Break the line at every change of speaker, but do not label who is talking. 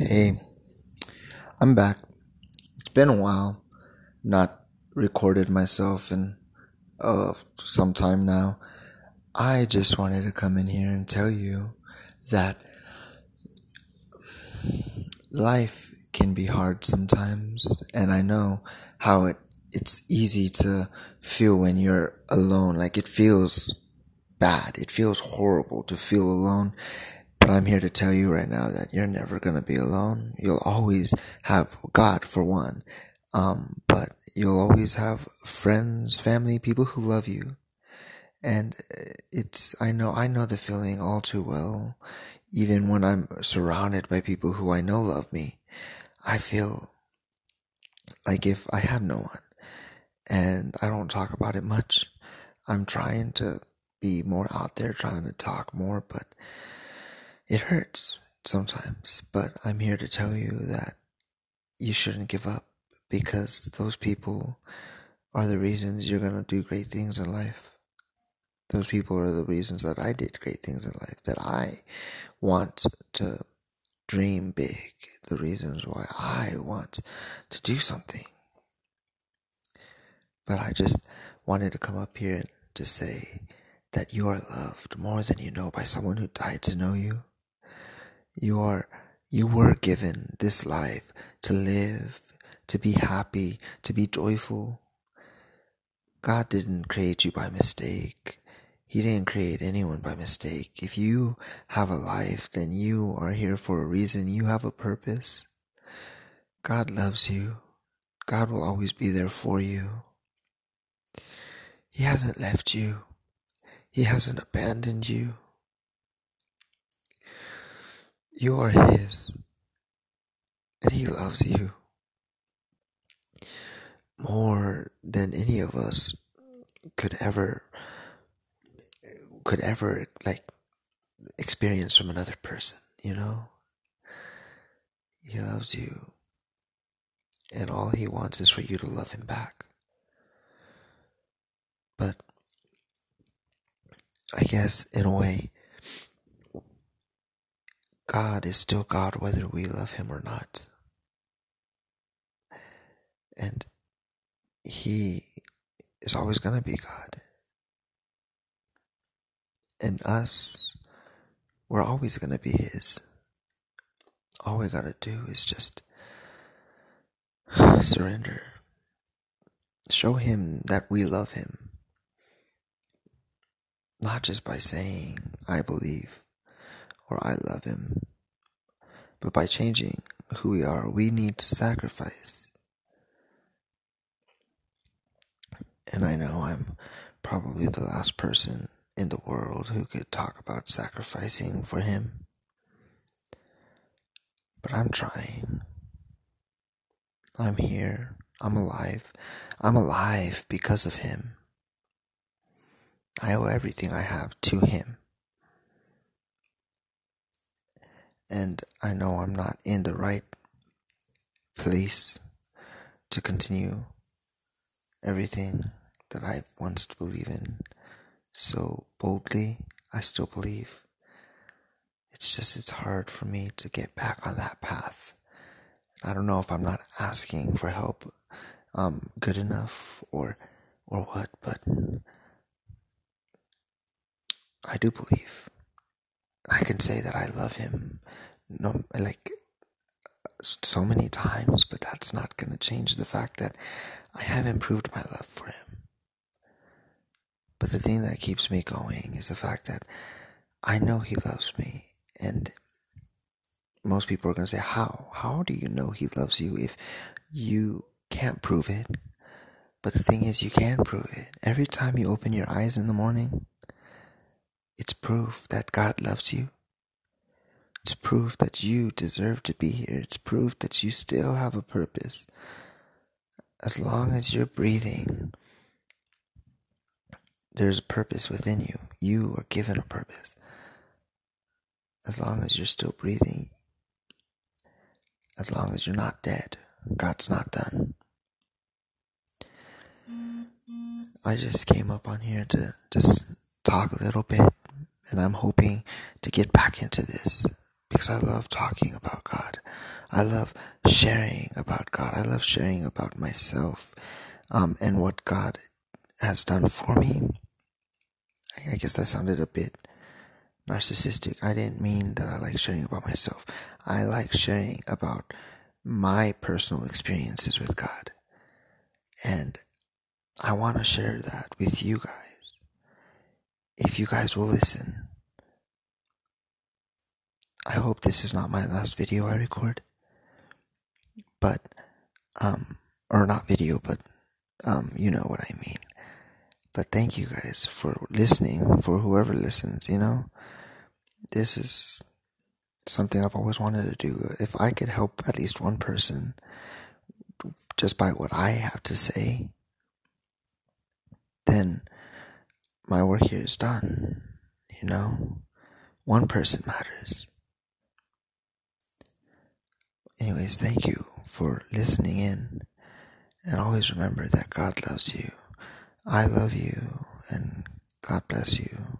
Hey, I'm back. It's been a while. Not recorded myself in uh some time now. I just wanted to come in here and tell you that life can be hard sometimes and I know how it it's easy to feel when you're alone. Like it feels bad. It feels horrible to feel alone but I'm here to tell you right now that you're never going to be alone. You'll always have God for one. Um, but you'll always have friends, family, people who love you. And it's, I know, I know the feeling all too well. Even when I'm surrounded by people who I know love me, I feel like if I have no one and I don't talk about it much, I'm trying to be more out there, trying to talk more, but it hurts sometimes, but I'm here to tell you that you shouldn't give up because those people are the reasons you're going to do great things in life. Those people are the reasons that I did great things in life, that I want to dream big, the reasons why I want to do something. But I just wanted to come up here to say that you are loved more than you know by someone who died to know you. You are, you were given this life to live, to be happy, to be joyful. God didn't create you by mistake. He didn't create anyone by mistake. If you have a life, then you are here for a reason. You have a purpose. God loves you. God will always be there for you. He hasn't left you. He hasn't abandoned you. You are His, and He loves you more than any of us could ever could ever like experience from another person, you know? He loves you. And all he wants is for you to love him back. But I guess in a way God is still God whether we love Him or not. And He is always going to be God. And us, we're always going to be His. All we got to do is just surrender. Show Him that we love Him. Not just by saying, I believe or I love him. But by changing who we are, we need to sacrifice. And I know I'm probably the last person in the world who could talk about sacrificing for him. But I'm trying. I'm here. I'm alive. I'm alive because of him. I owe everything I have to him. And I know I'm not in the right place to continue everything that I once believed in so boldly. I still believe. It's just, it's hard for me to get back on that path. I don't know if I'm not asking for help um, good enough or, or what, but I do believe. I can say that I love him, no, like so many times, but that's not going to change the fact that I have improved my love for him. But the thing that keeps me going is the fact that I know he loves me, and most people are going to say, "How? How do you know he loves you if you can't prove it?" But the thing is, you can prove it. Every time you open your eyes in the morning, it's proof that God loves you. It's proof that you deserve to be here. It's proof that you still have a purpose. As long as you're breathing, there's a purpose within you. You are given a purpose. As long as you're still breathing, as long as you're not dead, God's not done. I just came up on here to just talk a little bit and I'm hoping to get back into this because I love talking about God. I love sharing about God. I love sharing about myself um, and what God has done for me. I guess that sounded a bit narcissistic. I didn't mean that I like sharing about myself. I like sharing about my personal experiences with God. And I want to share that with you guys. If you guys will listen. I hope this is not my last video I record. But, um, or not video, but, um, you know what I mean. But thank you guys for listening, for whoever listens, you know? This is something I've always wanted to do. If I could help at least one person just by what I have to say, then my work here is done. You know? One person matters. Anyways, thank you for listening in. And always remember that God loves you. I love you, and God bless you.